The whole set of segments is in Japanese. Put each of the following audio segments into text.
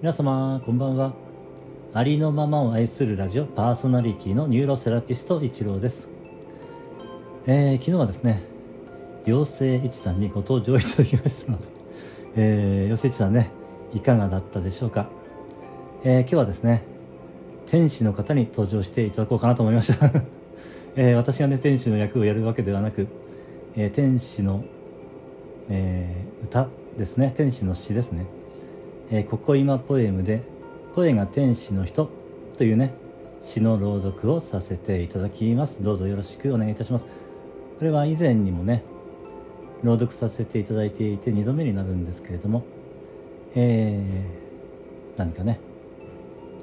皆様こんばんは。ありのままを愛するラジオパーソナリティのニューロセラピスト一郎です、えー、昨日はですね妖精一さんにご登場いただきましたので、えー、妖精一さんねいかがだったでしょうか、えー、今日はですね天使の方に登場していただこうかなと思いました。えー、私がね天使の役をやるわけではなく、えー、天使の、えー、歌ですね。天使の詩ですね。えー、ここ今ポエムで「声が天使の人」というね詩の朗読をさせていただきます。どうぞよろしくお願いいたします。これは以前にもね朗読させていただいていて2度目になるんですけれどもえー、何かね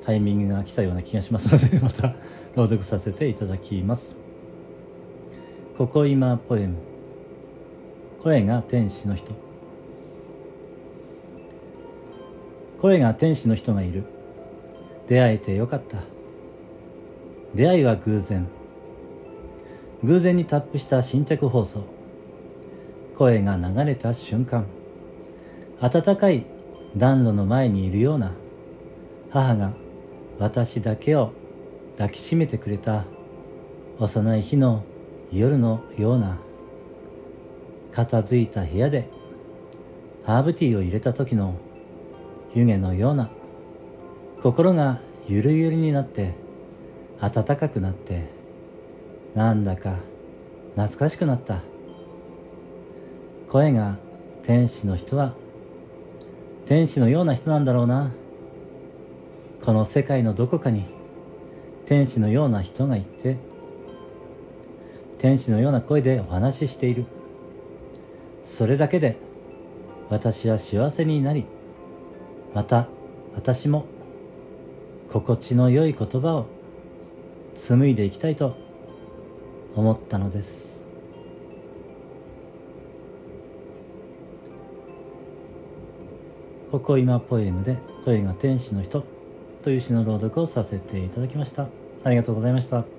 タイミングが来たような気がしますので また朗読させていただきます。ここ今ポエム。声が天使の人。声が天使の人がいる。出会えてよかった。出会いは偶然。偶然にタップした新着放送。声が流れた瞬間。温かい暖炉の前にいるような。母が私だけを抱きしめてくれた。幼い日の夜のような。片付いた部屋でハーブティーを入れた時の湯気のような心がゆるゆるになって暖かくなってなんだか懐かしくなった。声が天使の人は天使のような人なんだろうな。この世界のどこかに天使のような人がいて天使のような声でお話ししている。それだけで私は幸せになりまた私も心地の良い言葉を紡いでいきたいと思ったのです。ここ今ポエムで「声が天使の人」という詩の朗読をさせていただきました。ありがとうございました。